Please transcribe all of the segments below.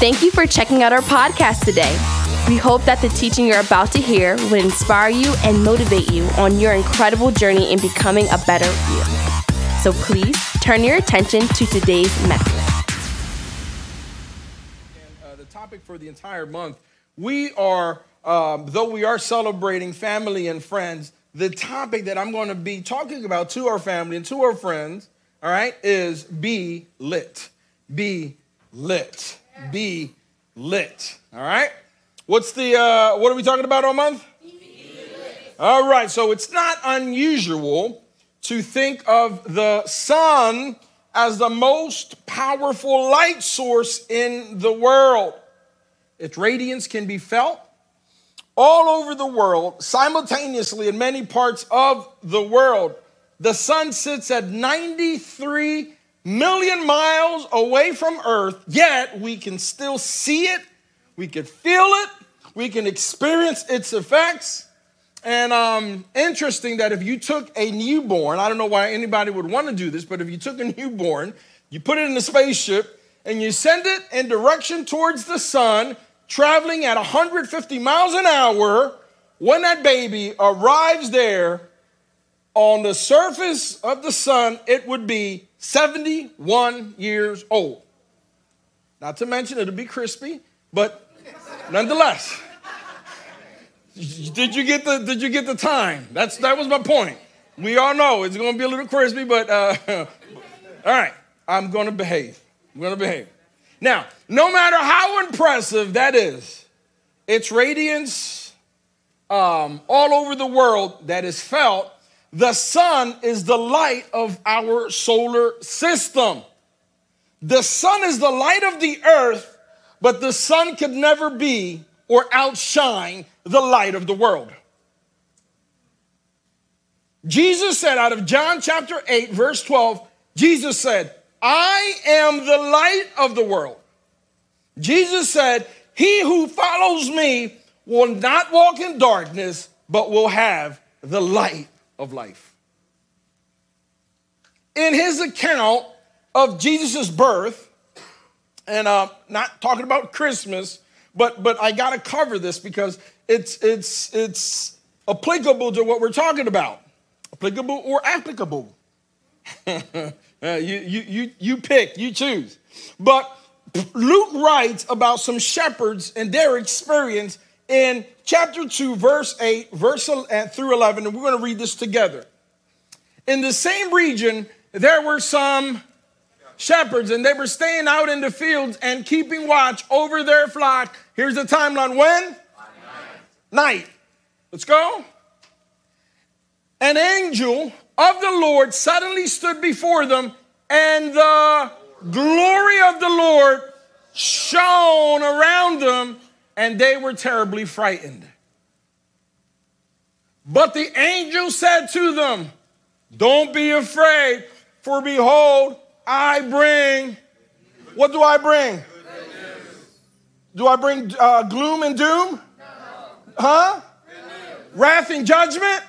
Thank you for checking out our podcast today. We hope that the teaching you're about to hear will inspire you and motivate you on your incredible journey in becoming a better you. So please turn your attention to today's message. And, uh, the topic for the entire month, we are, um, though we are celebrating family and friends, the topic that I'm going to be talking about to our family and to our friends, all right, is be lit. Be lit. Be lit. All right? What's the, uh, what are we talking about all month? All right, so it's not unusual to think of the sun as the most powerful light source in the world. Its radiance can be felt all over the world simultaneously in many parts of the world. The sun sits at 93 million miles away from Earth, yet we can still see it we can feel it, we can experience its effects. And um, interesting that if you took a newborn, I don't know why anybody would want to do this, but if you took a newborn, you put it in a spaceship, and you send it in direction towards the sun, traveling at 150 miles an hour, when that baby arrives there on the surface of the sun, it would be 71 years old. Not to mention, it'll be crispy, but Nonetheless, did you get the did you get the time? That's that was my point. We all know it's going to be a little crispy, but uh, all right, I'm going to behave. I'm going to behave. Now, no matter how impressive that is, its radiance um, all over the world that is felt, the sun is the light of our solar system. The sun is the light of the earth but the sun could never be or outshine the light of the world. Jesus said out of John chapter 8, verse 12, Jesus said, I am the light of the world. Jesus said, He who follows me will not walk in darkness, but will have the light of life. In his account of Jesus' birth, and uh, not talking about Christmas, but but I got to cover this because it's it's it's applicable to what we're talking about, applicable or applicable. uh, you, you you you pick, you choose. But Luke writes about some shepherds and their experience in chapter 2, verse 8, verse uh, through 11, and we're going to read this together. In the same region, there were some shepherds and they were staying out in the fields and keeping watch over their flock. Here's the timeline when? Night. Night. Let's go. An angel of the Lord suddenly stood before them, and the glory of the Lord shone around them, and they were terribly frightened. But the angel said to them, Don't be afraid, for behold, I bring, what do I bring? Do I bring uh, gloom and doom? Huh? Wrath and judgment?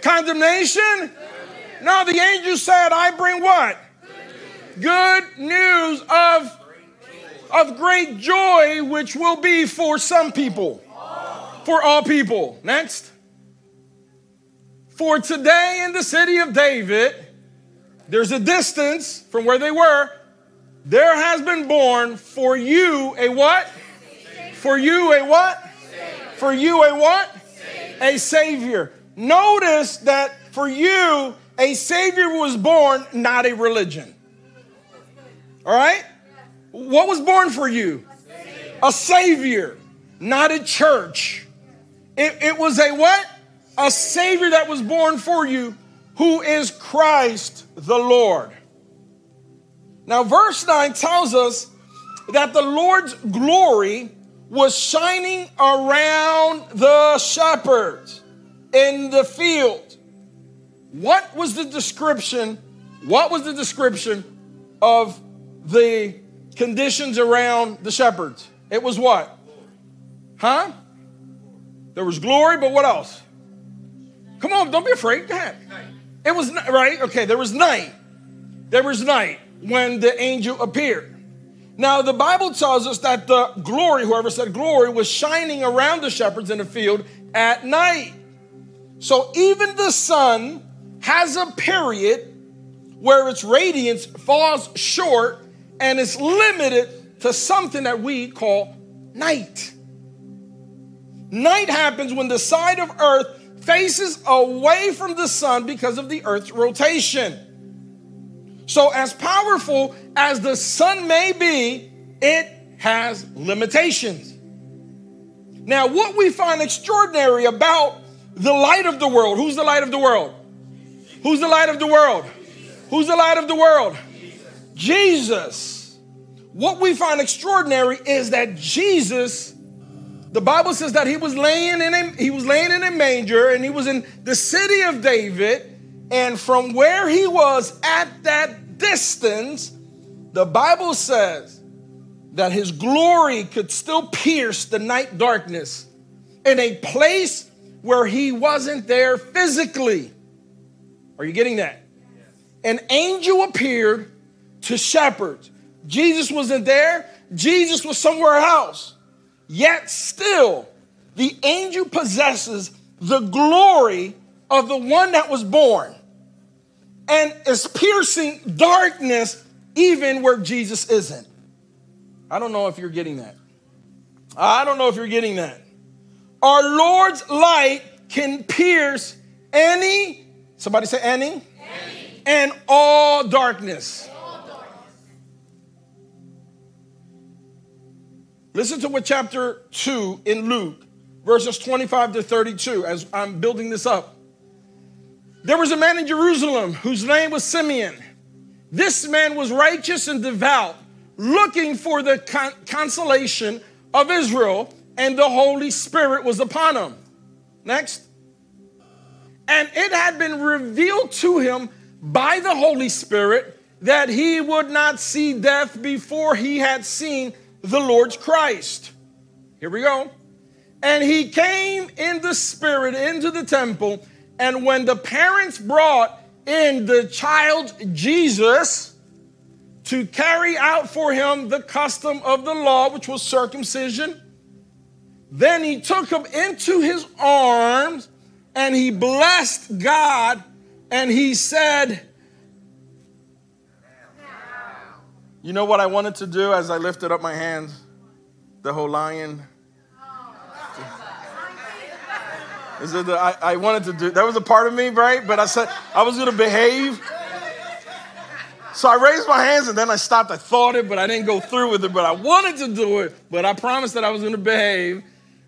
Condemnation? No, the angel said, I bring what? Good news of, of great joy, which will be for some people, for all people. Next. For today in the city of David, there's a distance from where they were. There has been born for you a what? For you a what? For you a what? A Savior. Notice that for you, a Savior was born, not a religion. All right? What was born for you? A Savior, not a church. It, it was a what? A Savior that was born for you who is Christ the Lord. Now, verse 9 tells us that the Lord's glory was shining around the shepherds in the field. What was the description? What was the description of the conditions around the shepherds? It was what? Huh? There was glory, but what else? Come on, don't be afraid. It was right. Okay, there was night. There was night when the angel appeared. Now, the Bible tells us that the glory, whoever said glory, was shining around the shepherds in the field at night. So even the sun has a period where its radiance falls short and it's limited to something that we call night. Night happens when the side of earth faces away from the sun because of the earth's rotation. So, as powerful as the sun may be, it has limitations. Now, what we find extraordinary about the light of the world who's the light of the world? Who's the light of the world? Who's the light of the world? Jesus. What we find extraordinary is that Jesus the Bible says that he was laying in a, he was laying in a manger and he was in the city of David and from where he was at that distance the Bible says that his glory could still pierce the night darkness in a place where he wasn't there physically. Are you getting that? An angel appeared to shepherds. Jesus wasn't there. Jesus was somewhere else. Yet still, the angel possesses the glory of the one that was born and is piercing darkness even where Jesus isn't. I don't know if you're getting that. I don't know if you're getting that. Our Lord's light can pierce any, somebody say any, any. and all darkness. Listen to what chapter 2 in Luke, verses 25 to 32, as I'm building this up. There was a man in Jerusalem whose name was Simeon. This man was righteous and devout, looking for the con- consolation of Israel, and the Holy Spirit was upon him. Next. And it had been revealed to him by the Holy Spirit that he would not see death before he had seen the Lord's Christ. Here we go. And he came in the spirit into the temple. And when the parents brought in the child Jesus to carry out for him the custom of the law, which was circumcision, then he took him into his arms and he blessed God and he said, You know what I wanted to do as I lifted up my hands? The whole lion. Is it the, I, I wanted to do that was a part of me, right? But I said I was gonna behave. So I raised my hands and then I stopped. I thought it, but I didn't go through with it. But I wanted to do it, but I promised that I was gonna behave.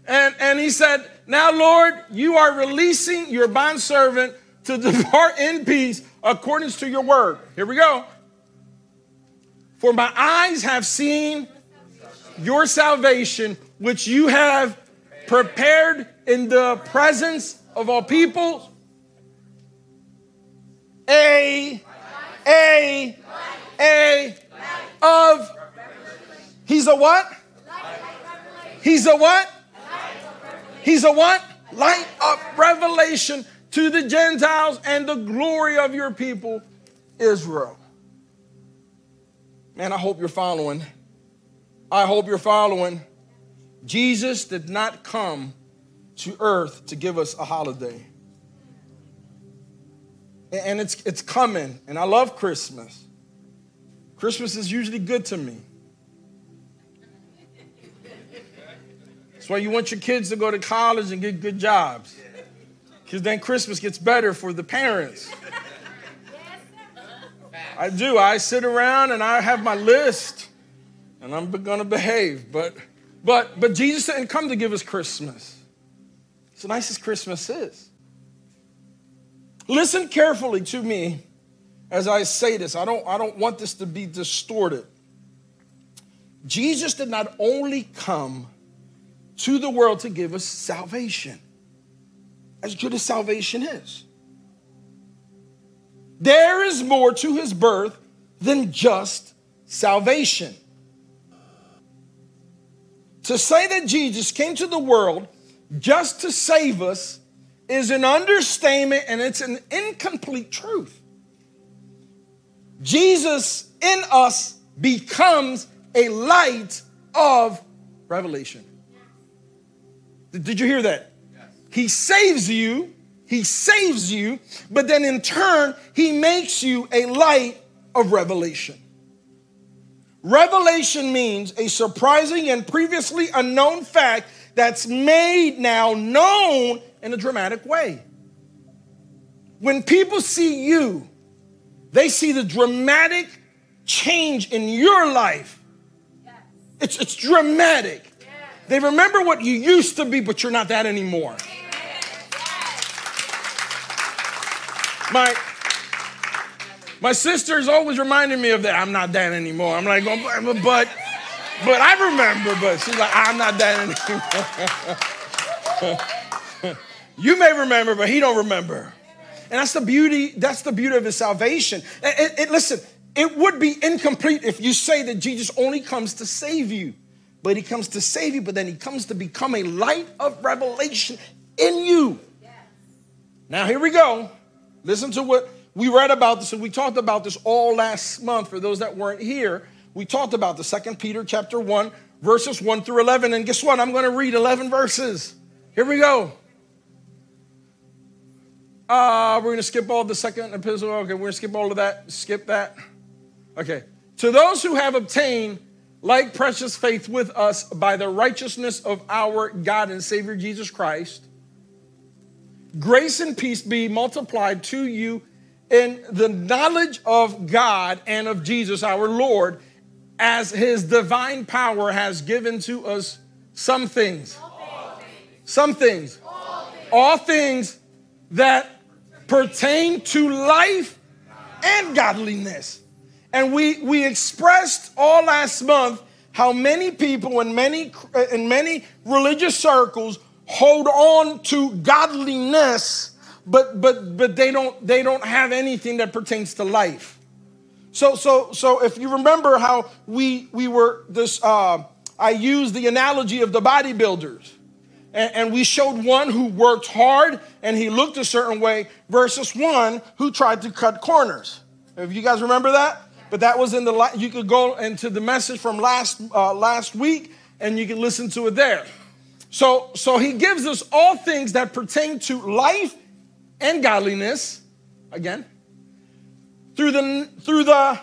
And, and he said, Now, Lord, you are releasing your bondservant to depart in peace according to your word. Here we go. For my eyes have seen your salvation, which you have prepared in the presence of all peoples. A, a, a, of. He's a what? He's a what? He's a what? Light of revelation to the Gentiles and the glory of your people, Israel. Man, I hope you're following. I hope you're following. Jesus did not come to earth to give us a holiday. And it's, it's coming, and I love Christmas. Christmas is usually good to me. That's why you want your kids to go to college and get good jobs. Because then Christmas gets better for the parents. I do. I sit around and I have my list, and I'm going to behave. But, but, but Jesus didn't come to give us Christmas. It's the nicest Christmas is. Listen carefully to me as I say this. I don't, I don't want this to be distorted. Jesus did not only come to the world to give us salvation, as good as salvation is. There is more to his birth than just salvation. To say that Jesus came to the world just to save us is an understatement and it's an incomplete truth. Jesus in us becomes a light of revelation. Did you hear that? Yes. He saves you, he saves you, but then in turn, he makes you a light of revelation. Revelation means a surprising and previously unknown fact that's made now known in a dramatic way. When people see you, they see the dramatic change in your life. Yes. It's, it's dramatic. Yes. They remember what you used to be, but you're not that anymore. My, my sister's always reminding me of that. I'm not that anymore. I'm like, oh, but, but, I remember, but she's like, I'm not that anymore. you may remember, but he don't remember. And that's the beauty, that's the beauty of his salvation. It, it, listen, it would be incomplete if you say that Jesus only comes to save you. But he comes to save you, but then he comes to become a light of revelation in you. Now, here we go. Listen to what we read about this, and we talked about this all last month for those that weren't here. We talked about the Second Peter chapter 1, verses 1 through 11. And guess what? I'm going to read 11 verses. Here we go. Uh, we're going to skip all the second epistle. Okay, we're going to skip all of that. Skip that. Okay. To those who have obtained like precious faith with us by the righteousness of our God and Savior Jesus Christ, grace and peace be multiplied to you in the knowledge of God and of Jesus our Lord, as his divine power has given to us some things. Some things. All things that pertain to life and godliness. And we, we expressed all last month how many people in many, in many religious circles hold on to godliness, but, but, but they, don't, they don't have anything that pertains to life. So, so, so if you remember how we, we were this, uh, I used the analogy of the bodybuilders and, and we showed one who worked hard and he looked a certain way versus one who tried to cut corners. If you guys remember that? But that was in the you could go into the message from last uh, last week and you can listen to it there. So so he gives us all things that pertain to life and godliness again through the through the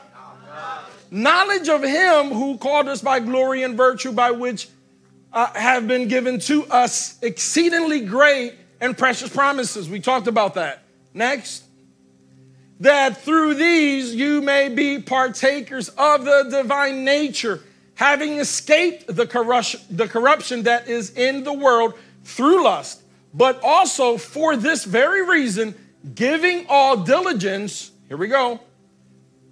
knowledge of him who called us by glory and virtue by which uh, have been given to us exceedingly great and precious promises. We talked about that. Next. That through these you may be partakers of the divine nature, having escaped the corruption, that is in the world through lust, but also for this very reason, giving all diligence, here we go,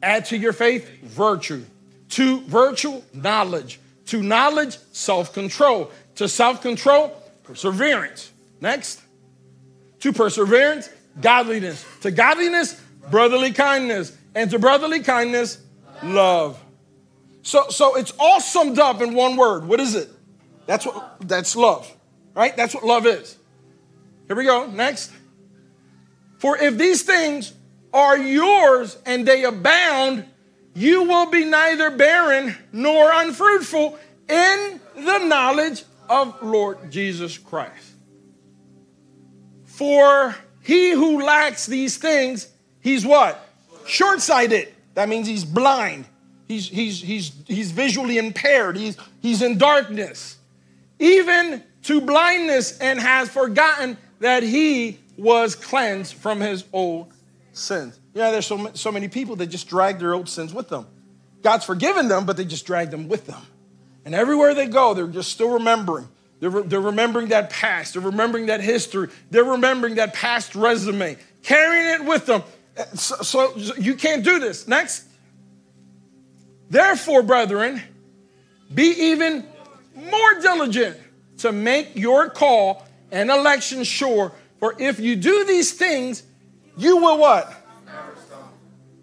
add to your faith virtue, to virtue knowledge, to knowledge, self control. To self control, perseverance. Next. To perseverance, godliness. To godliness, brotherly kindness. And to brotherly kindness, love. So, so it's all summed up in one word. What is it? That's what that's love. Right? That's what love is. Here we go. Next. For if these things are yours and they abound, you will be neither barren nor unfruitful in the knowledge of Lord Jesus Christ. For he who lacks these things, he's what? Short sighted. That means he's blind. He's, he's, he's, he's visually impaired. He's, he's in darkness. Even to blindness, and has forgotten that he was cleansed from his old sins. Yeah, there's so, so many people that just drag their old sins with them. God's forgiven them, but they just drag them with them. And everywhere they go, they're just still remembering. They're, re- they're remembering that past. They're remembering that history. They're remembering that past resume, carrying it with them. So, so you can't do this. Next. Therefore, brethren, be even more diligent to make your call and election sure. For if you do these things, you will what?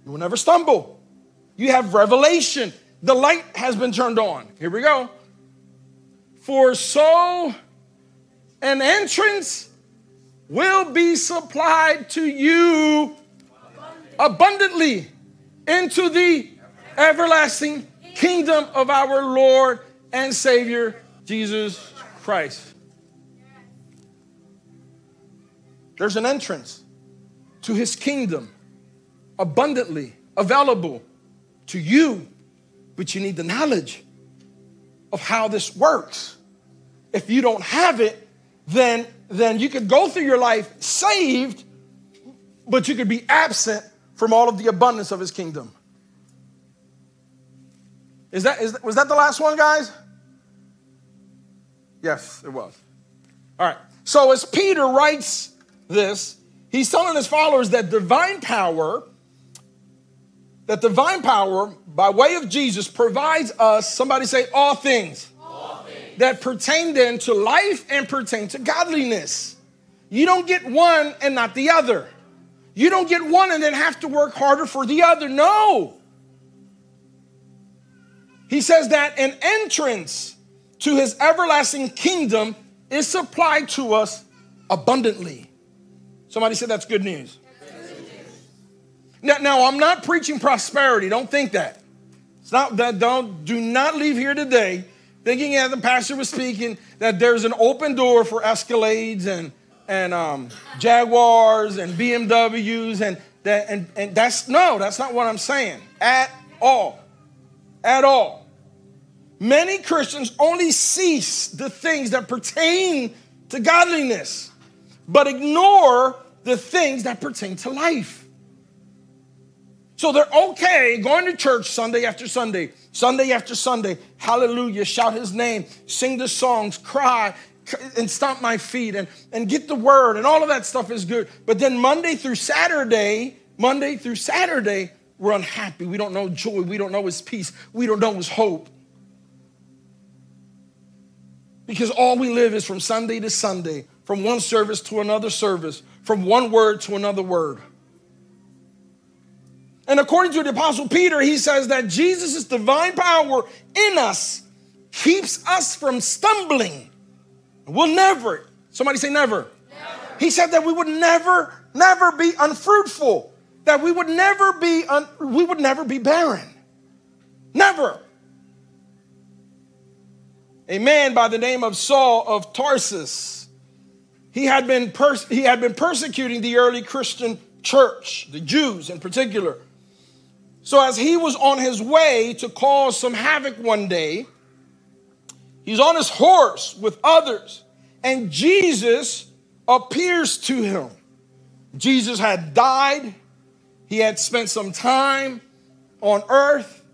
You will never stumble. You have revelation. The light has been turned on. Here we go. For so an entrance will be supplied to you abundantly into the everlasting kingdom of our Lord and Savior, Jesus Christ. There's an entrance to his kingdom abundantly available to you, but you need the knowledge of how this works. If you don't have it, then, then you could go through your life saved, but you could be absent from all of the abundance of his kingdom. Is that, is, was that the last one, guys? Yes, it was. All right. So as Peter writes this, he's telling his followers that divine power, that divine power by way of Jesus provides us, somebody say, all things, all things. that pertain then to life and pertain to godliness. You don't get one and not the other. You don't get one and then have to work harder for the other. No. He says that an entrance to his everlasting kingdom is supplied to us abundantly. Somebody said that's good news. Now, now I'm not preaching prosperity. Don't think that. It's not that. Don't do not leave here today thinking as the pastor was speaking that there's an open door for Escalades and and um, Jaguars and BMWs and that and, and that's no, that's not what I'm saying at all, at all. Many Christians only cease the things that pertain to godliness, but ignore the things that pertain to life. So they're okay going to church Sunday after Sunday, Sunday after Sunday, hallelujah, shout his name, sing the songs, cry, and stomp my feet and, and get the word, and all of that stuff is good. But then Monday through Saturday, Monday through Saturday, we're unhappy. We don't know joy. We don't know his peace. We don't know his hope. Because all we live is from Sunday to Sunday, from one service to another service, from one word to another word. And according to the Apostle Peter, he says that Jesus' divine power in us keeps us from stumbling. We'll never, somebody say never. never. He said that we would never, never be unfruitful, that we would never be, un, we would never be barren. Never a man by the name of Saul of Tarsus. He had been, he had been persecuting the early Christian church, the Jews in particular. So, as he was on his way to cause some havoc one day, he's on his horse with others, and Jesus appears to him. Jesus had died, he had spent some time on earth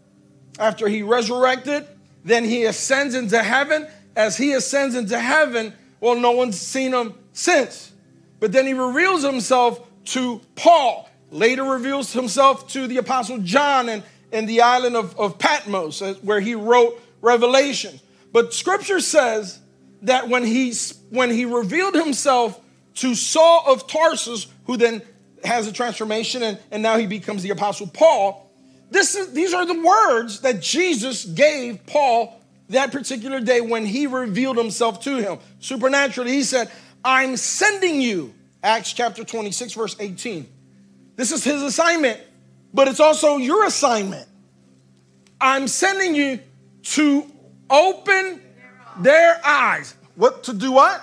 after he resurrected. Then he ascends into heaven. As he ascends into heaven, well, no one's seen him since. But then he reveals himself to Paul, later reveals himself to the Apostle John and in the island of, of Patmos, uh, where he wrote Revelation. But scripture says that when he, when he revealed himself to Saul of Tarsus, who then has a transformation and, and now he becomes the Apostle Paul, this is, these are the words that Jesus gave Paul that particular day when he revealed himself to him. Supernaturally, he said, I'm sending you. Acts chapter 26, verse 18. This is his assignment, but it's also your assignment. I'm sending you to open their eyes. What to do what?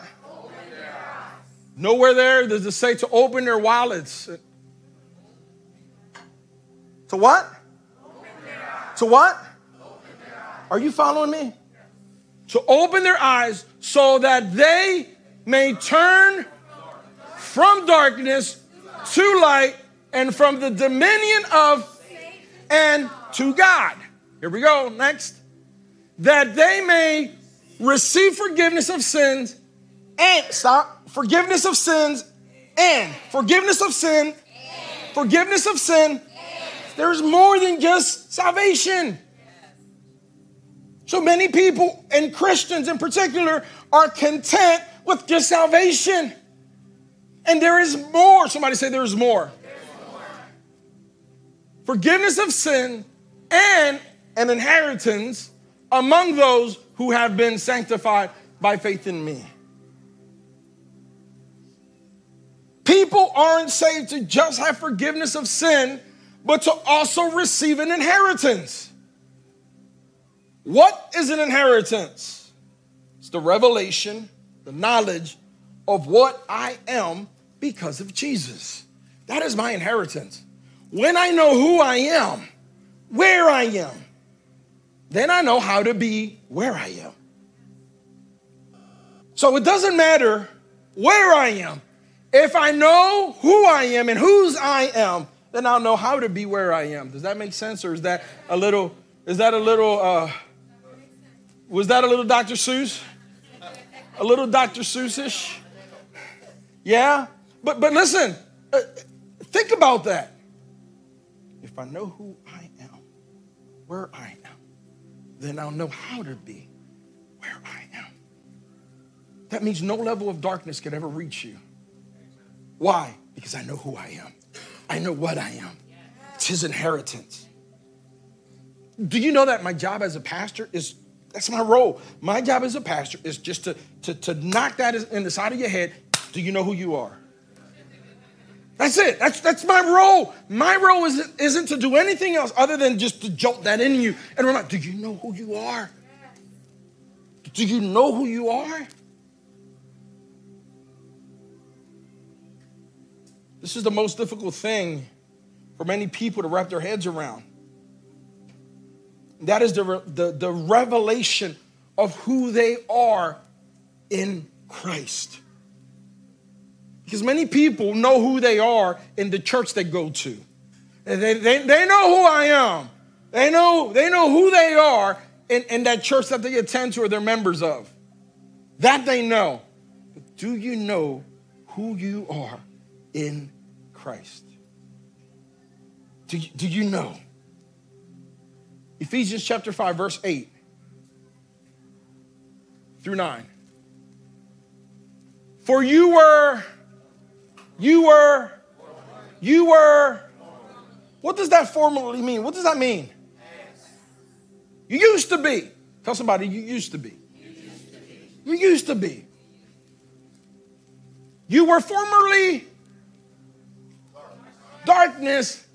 Nowhere there does it say to open their wallets. To what? To what? Are you following me? To open their eyes so that they may turn from darkness to light and from the dominion of and to God. Here we go. Next. That they may receive forgiveness of sins and stop forgiveness of sins and forgiveness of sin, forgiveness of sin there's more than just salvation. So many people, and Christians in particular, are content with just salvation. And there is more. Somebody say there's more. More. Forgiveness of sin and an inheritance among those who have been sanctified by faith in me. People aren't saved to just have forgiveness of sin but to also receive an inheritance. What is an inheritance? It's the revelation, the knowledge of what I am because of Jesus. That is my inheritance. When I know who I am, where I am, then I know how to be where I am. So it doesn't matter where I am. If I know who I am and whose I am, then I'll know how to be where I am. Does that make sense? Or is that a little, is that a little, uh, was that a little Dr. Seuss? A little Dr. Seussish? Yeah? But, but listen, uh, think about that. If I know who I am, where I am, then I'll know how to be where I am. That means no level of darkness can ever reach you. Why? Because I know who I am. I know what I am. It's his inheritance. Do you know that my job as a pastor is that's my role. My job as a pastor is just to, to, to knock that in the side of your head. Do you know who you are? That's it. That's, that's my role. My role isn't, isn't to do anything else other than just to jolt that in you and remind, do you know who you are? Do you know who you are? This is the most difficult thing for many people to wrap their heads around. That is the, the, the revelation of who they are in Christ. Because many people know who they are in the church they go to. They, they, they know who I am. They know, they know who they are in, in that church that they attend to or they're members of. That they know. But do you know who you are in Christ. Do you, do you know? Ephesians chapter 5, verse 8 through 9. For you were, you were, you were. What does that formally mean? What does that mean? You used to be. Tell somebody you used to be. You used to be. You were formerly darkness.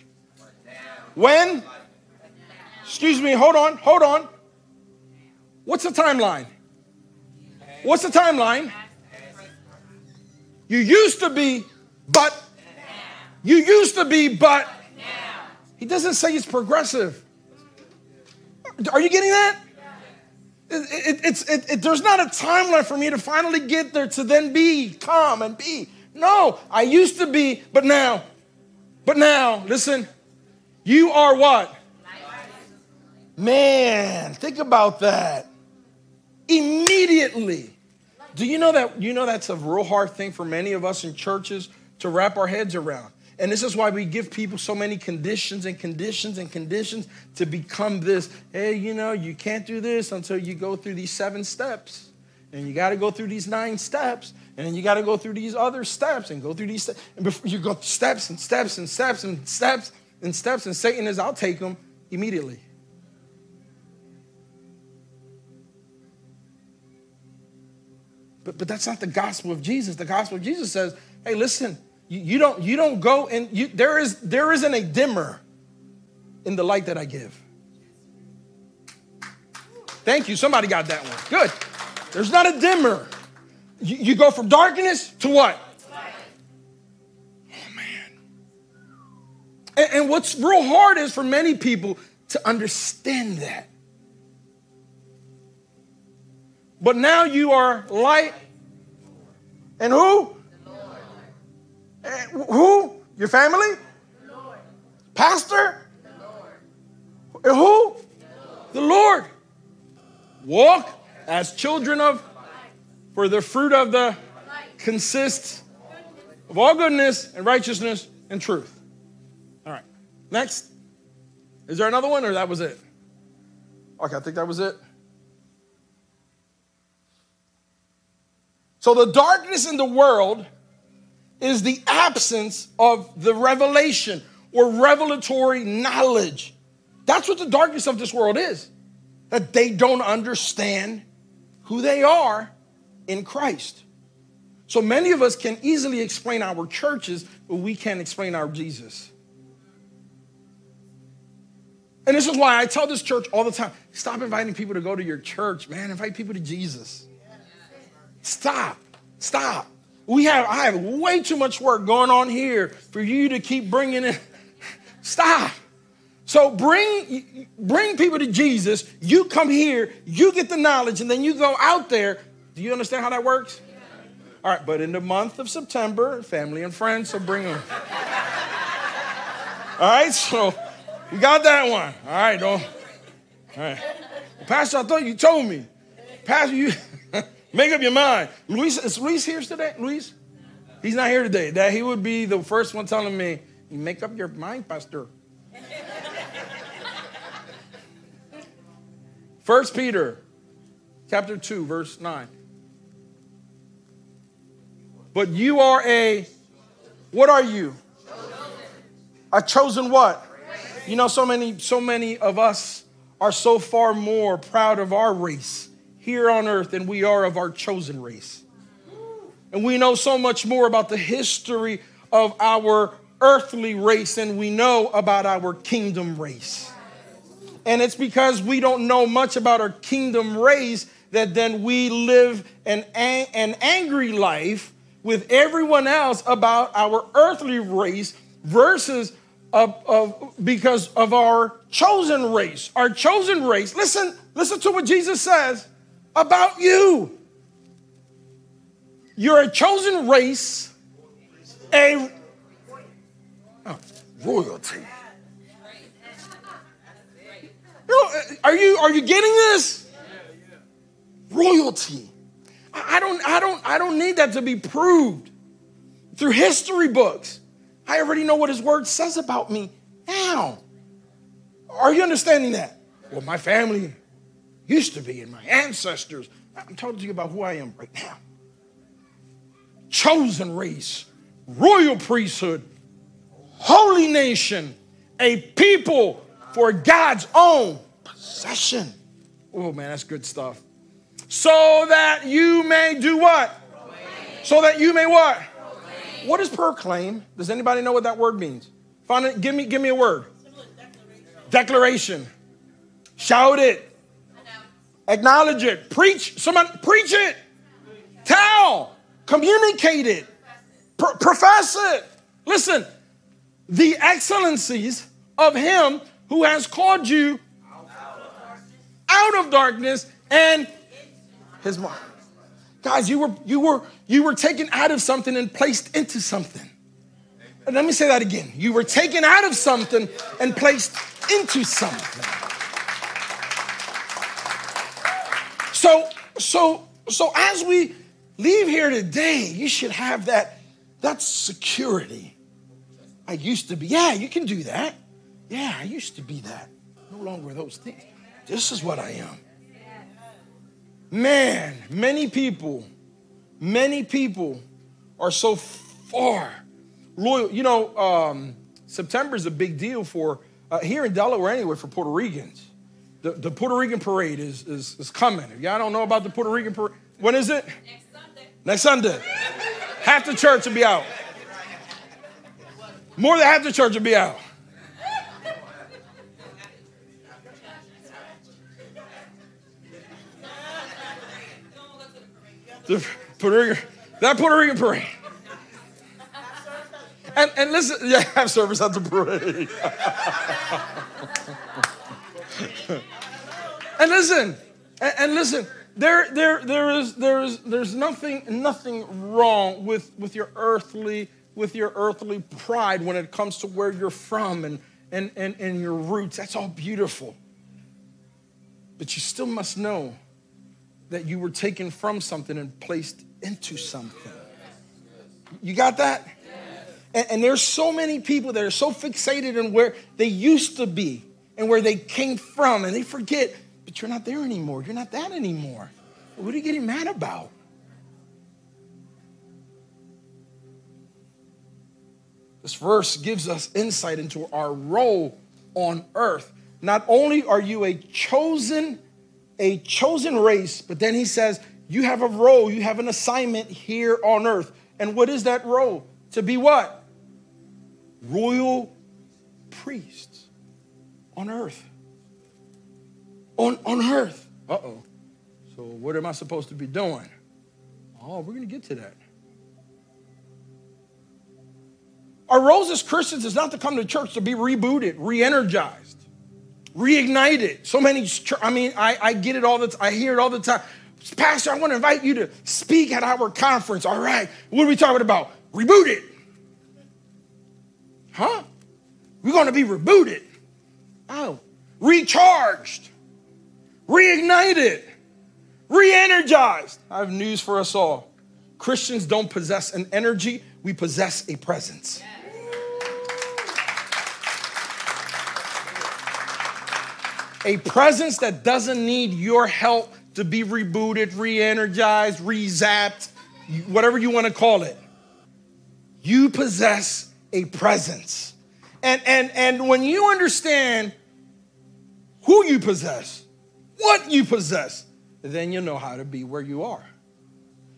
When? Excuse me, hold on, hold on. What's the timeline? What's the timeline? You used to be, but. You used to be, but. He doesn't say it's progressive. Are you getting that? It, it, it's, it, there's not a timeline for me to finally get there to then be calm and be. No, I used to be, but now but now, listen, you are what? Man, think about that. Immediately. Do you know that you know that's a real hard thing for many of us in churches to wrap our heads around? And this is why we give people so many conditions and conditions and conditions to become this. Hey, you know, you can't do this until you go through these seven steps. And you got to go through these nine steps. And then you got to go through these other steps and go through these steps. And before you go steps and steps and steps and steps and steps, and Satan is, I'll take them immediately. But, but that's not the gospel of Jesus. The gospel of Jesus says, hey, listen, you, you don't, you don't go and you, there, is, there isn't a dimmer in the light that I give. Thank you. Somebody got that one. Good. There's not a dimmer. You, you go from darkness to what? Oh, man. And, and what's real hard is for many people to understand that. But now you are light. And who? And who? Your family? Pastor? And who? The Lord. Walk as children of for the fruit of the consists of all goodness and righteousness and truth. All right. Next. Is there another one or that was it? Okay, I think that was it. So the darkness in the world is the absence of the revelation or revelatory knowledge. That's what the darkness of this world is. That they don't understand who they are in Christ. So many of us can easily explain our churches, but we can't explain our Jesus. And this is why I tell this church all the time stop inviting people to go to your church, man. Invite people to Jesus. Stop. Stop. We have, I have way too much work going on here for you to keep bringing in. Stop. So bring, bring people to Jesus. You come here, you get the knowledge, and then you go out there. Do you understand how that works? All right, but in the month of September, family and friends, so bring them. All right, so you got that one. All right, don't. All right. Pastor, I thought you told me. Pastor, you make up your mind. Luis, is Luis here today? Luis? He's not here today. That he would be the first one telling me, you make up your mind, Pastor. First Peter chapter 2, verse 9. But you are a, what are you? A chosen what? You know, so many, so many of us are so far more proud of our race here on earth than we are of our chosen race. And we know so much more about the history of our earthly race than we know about our kingdom race. And it's because we don't know much about our kingdom race that then we live an, an angry life with everyone else about our earthly race versus of, of, because of our chosen race. Our chosen race, listen, listen to what Jesus says about you. You're a chosen race, a oh, royalty. You know, are you are you getting this? Royalty. I don't I don't I don't need that to be proved through history books. I already know what his word says about me now. Are you understanding that? Well, my family used to be and my ancestors. I'm talking to you about who I am right now. Chosen race, royal priesthood, holy nation, a people for God's own possession. Oh man, that's good stuff. So that you may do what? So that you may what? What is proclaim? Does anybody know what that word means? Find it, give me, give me a word. Declaration. Shout it. Acknowledge it. Preach. Someone preach it. Tell. Communicate it. Pro- profess it. Listen, the excellencies of him who has called you out of darkness and his mom. Guys, you were you were you were taken out of something and placed into something. And let me say that again. You were taken out of something and placed into something. So so so as we leave here today, you should have that that security. I used to be. Yeah, you can do that. Yeah, I used to be that. No longer those things. This is what I am. Man, many people, many people are so far loyal. You know, um, September is a big deal for, uh, here in Delaware anyway, for Puerto Ricans. The, the Puerto Rican parade is, is, is coming. If y'all don't know about the Puerto Rican parade, when is it? Next Sunday. Next Sunday. half the church will be out. More than half the church will be out. The Puerto Rican, that Puerto Rican parade. And, and listen, yeah, have service at the parade. and listen, and, and, listen, there, there, there is, there is, there's nothing, nothing wrong with, with your earthly, with your earthly pride when it comes to where you're from and, and, and, and your roots. That's all beautiful. But you still must know that you were taken from something and placed into something. You got that? And, and, there's so many people that are so fixated on where they used to be and where they came from, and they forget, but you're not there anymore. You're not that anymore. What are you getting mad about? This verse gives us insight into our role on earth. Not only are you a chosen a chosen race, but then he says, You have a role, you have an assignment here on earth. And what is that role? To be what? Royal priests on earth. on, on earth. Uh oh. So, what am I supposed to be doing? Oh, we're going to get to that. Our role as Christians is not to come to church to be rebooted, re energized, reignited. So many, I mean, I, I get it all the time, I hear it all the time. Pastor, I want to invite you to speak at our conference. All right. What are we talking about? Reboot it. Huh? We're going to be rebooted. Oh. Recharged. Reignited. Re energized. I have news for us all. Christians don't possess an energy, we possess a presence. A presence that doesn't need your help to be rebooted, re energized, re zapped, whatever you want to call it. You possess a presence. And, and, and when you understand who you possess, what you possess, then you know how to be where you are.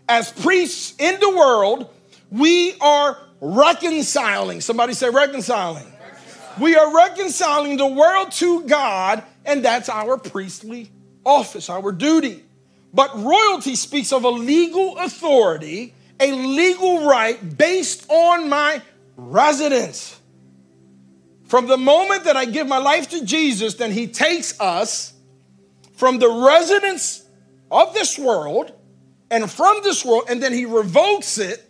As priests in the world, we are reconciling. Somebody say reconciling. We are reconciling the world to God, and that's our priestly office, our duty. But royalty speaks of a legal authority, a legal right based on my residence. From the moment that I give my life to Jesus, then He takes us from the residence of this world and from this world, and then He revokes it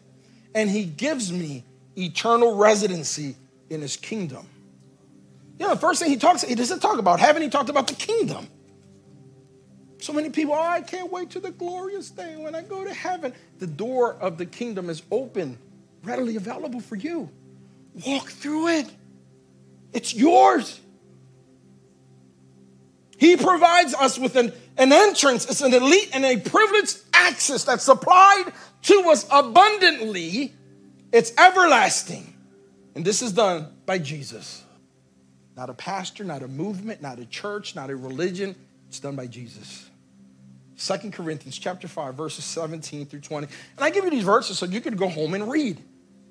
and He gives me eternal residency in His kingdom. You know, the first thing He talks, He doesn't talk about heaven, He talked about the kingdom. So many people, oh, I can't wait to the glorious day when I go to heaven. The door of the kingdom is open, readily available for you. Walk through it, it's yours. He provides us with an, an entrance, it's an elite and a privileged access that's supplied to us abundantly. It's everlasting. And this is done by Jesus. Not a pastor, not a movement, not a church, not a religion. It's done by Jesus. Second Corinthians chapter 5, verses 17 through 20. And I give you these verses so you could go home and read.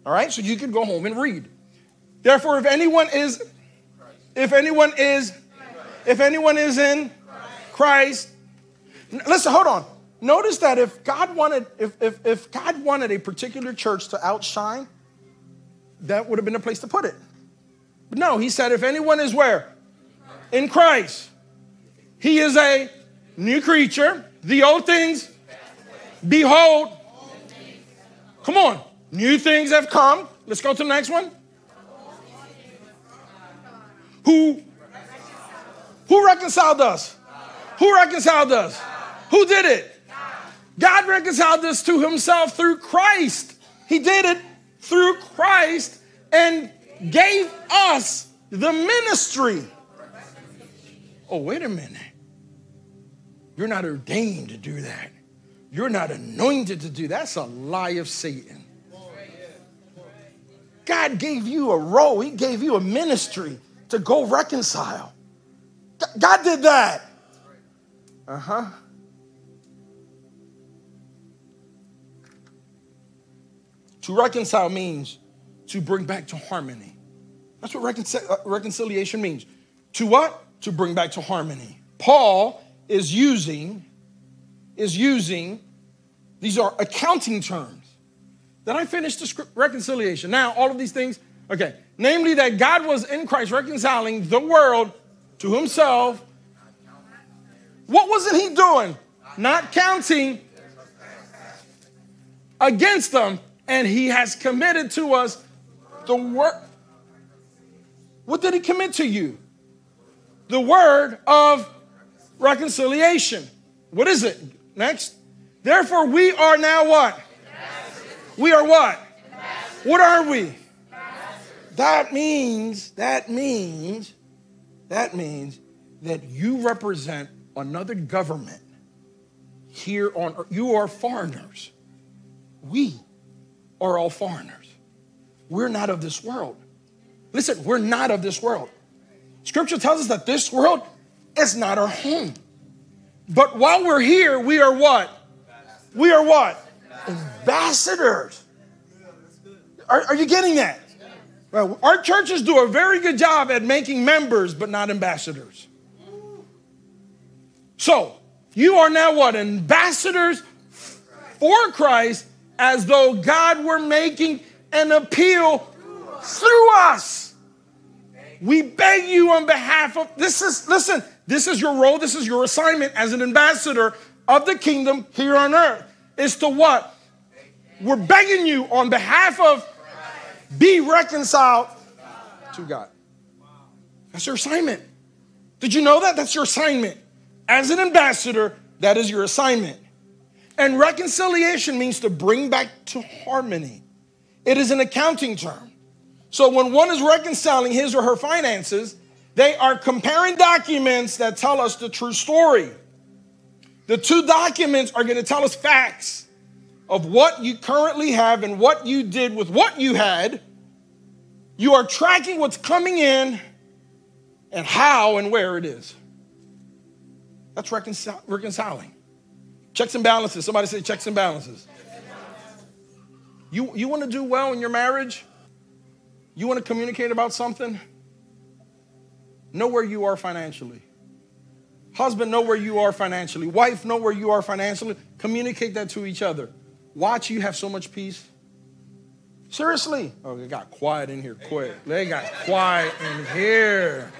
All right? So you could go home and read. Therefore, if anyone is, if anyone is, if anyone is in Christ, listen, hold on. Notice that if God wanted, if, if, if God wanted a particular church to outshine, that would have been a place to put it. But no, he said, if anyone is where? In Christ. He is a new creature. The old things, behold, come on, new things have come. Let's go to the next one. Who who reconciled us? Who reconciled us? Who did it? God reconciled us to himself through Christ. He did it through Christ and gave us the ministry. Oh, wait a minute. You're not ordained to do that. You're not anointed to do that. That's a lie of Satan. God gave you a role, He gave you a ministry to go reconcile. God did that. Uh huh. To reconcile means to bring back to harmony. That's what reconcil- uh, reconciliation means. To what? To bring back to harmony. Paul is using is using these are accounting terms. Then I finished the script, reconciliation. Now, all of these things, okay, namely that God was in Christ reconciling the world to himself. What wasn't he doing? Not counting against them, and he has committed to us the word. What did he commit to you? The word of reconciliation. What is it? Next. Therefore, we are now what? We are what? What are we? That means, that means, that means that you represent another government here on earth. You are foreigners. We are all foreigners. We're not of this world. Listen, we're not of this world. Scripture tells us that this world is not our home. But while we're here, we are what? We are what? Ambassadors. Are, are you getting that? Well, our churches do a very good job at making members, but not ambassadors. So, you are now what? Ambassadors for Christ as though God were making an appeal through us. We beg you on behalf of this is listen, this is your role, this is your assignment as an ambassador of the kingdom here on earth. Is to what? We're begging you on behalf of be reconciled to God. That's your assignment. Did you know that? That's your assignment. As an ambassador, that is your assignment. And reconciliation means to bring back to harmony. It is an accounting term. So when one is reconciling his or her finances, they are comparing documents that tell us the true story. The two documents are going to tell us facts of what you currently have and what you did with what you had. You are tracking what's coming in and how and where it is. That's reconcil- reconciling. Checks and balances. Somebody say checks and balances. You, you want to do well in your marriage? You want to communicate about something? Know where you are financially. Husband, know where you are financially. Wife, know where you are financially. Communicate that to each other. Watch you have so much peace. Seriously. Oh, they got quiet in here quick. They got quiet in here.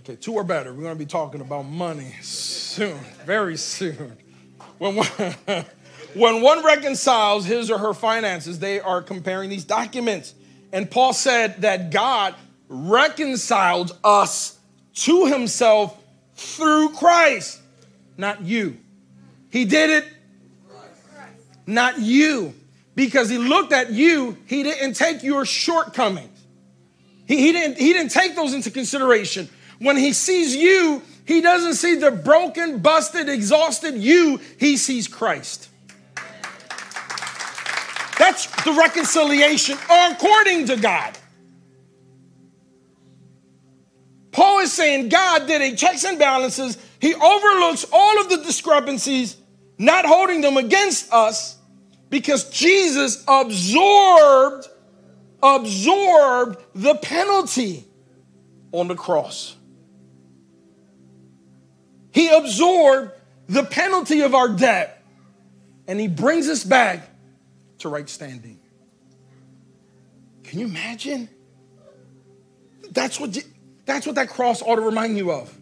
Okay, two or better. We're going to be talking about money soon, very soon. When one, when one reconciles his or her finances, they are comparing these documents. And Paul said that God reconciled us to himself through Christ, not you. He did it, not you. Because he looked at you, he didn't take your shortcomings. He, he, didn't, he didn't take those into consideration. When he sees you, he doesn't see the broken, busted, exhausted you, he sees Christ. That's the reconciliation according to God. Paul is saying God did a checks and balances. He overlooks all of the discrepancies, not holding them against us, because Jesus absorbed absorbed the penalty on the cross. He absorbed the penalty of our debt and he brings us back to right standing. Can you imagine? That's what, that's what that cross ought to remind you of.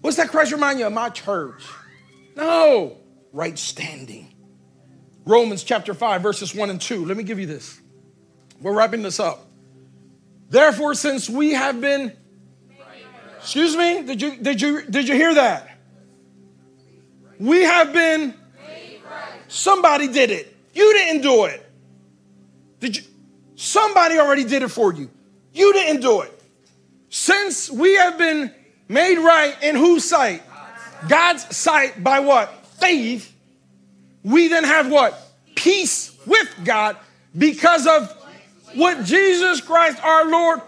What's that cross remind you of? My church. No, right standing. Romans chapter 5, verses 1 and 2. Let me give you this. We're wrapping this up. Therefore, since we have been Excuse me? Did you did you did you hear that? We have been Somebody did it. You didn't do it. Did you Somebody already did it for you. You didn't do it. Since we have been made right in whose sight? God's sight by what? Faith. We then have what? Peace with God because of what Jesus Christ our Lord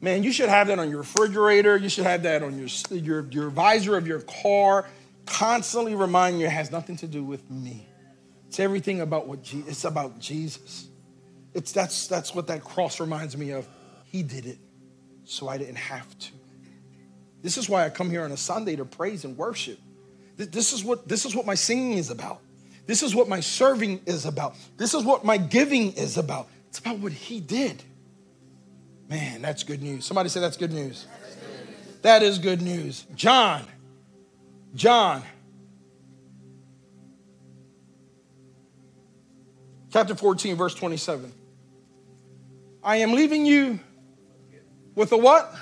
Man, you should have that on your refrigerator. You should have that on your, your, your visor of your car. Constantly remind you it has nothing to do with me. It's everything about what Je- it's about Jesus. It's that's that's what that cross reminds me of. He did it, so I didn't have to. This is why I come here on a Sunday to praise and worship. This is what this is what my singing is about. This is what my serving is about. This is what my giving is about. It's about what he did. Man, that's good news. Somebody say that's good news. That is good news. John, John, chapter 14, verse 27. I am leaving you with a what?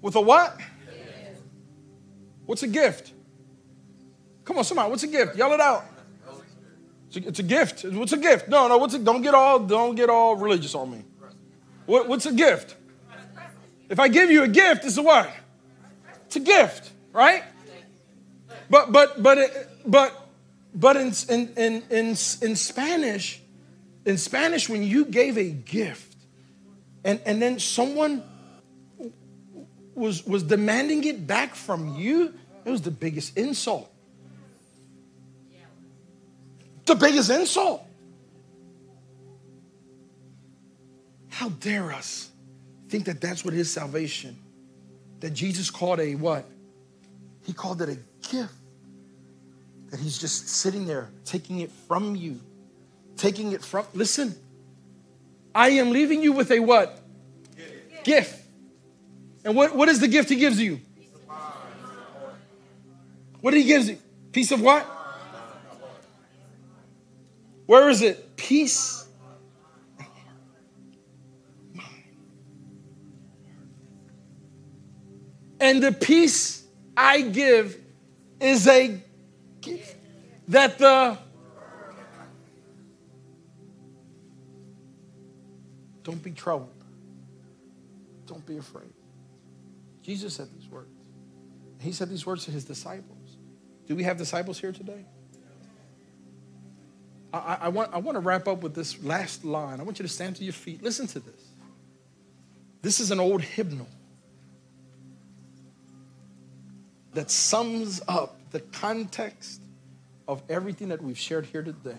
With a what? What's a gift? Come on, somebody, what's a gift? Yell it out. It's a, it's a gift. What's a gift? No, no, what's a, don't get all don't get all religious on me. What, what's a gift? If I give you a gift, it's a what? It's a gift, right? But but but but but in in in in, in Spanish, in Spanish, when you gave a gift, and and then someone was was demanding it back from you, it was the biggest insult. The biggest insult. How dare us think that that's what is salvation? That Jesus called a what? He called it a gift. That he's just sitting there taking it from you. Taking it from, listen, I am leaving you with a what? Gift. gift. And what, what is the gift he gives you? What did he give you? Peace of what? Where is it? Peace. And the peace I give is a gift that the don't be troubled. Don't be afraid. Jesus said these words. He said these words to his disciples. Do we have disciples here today? I, I, want, I want to wrap up with this last line. I want you to stand to your feet. Listen to this. This is an old hymnal that sums up the context of everything that we've shared here today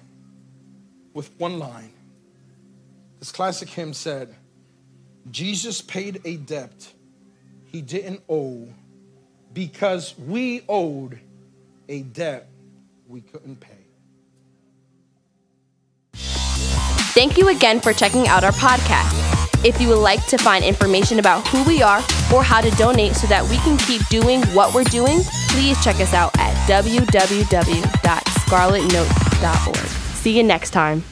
with one line. This classic hymn said, Jesus paid a debt he didn't owe because we owed a debt we couldn't pay. Thank you again for checking out our podcast. If you would like to find information about who we are or how to donate so that we can keep doing what we're doing, please check us out at www.scarletnote.org. See you next time.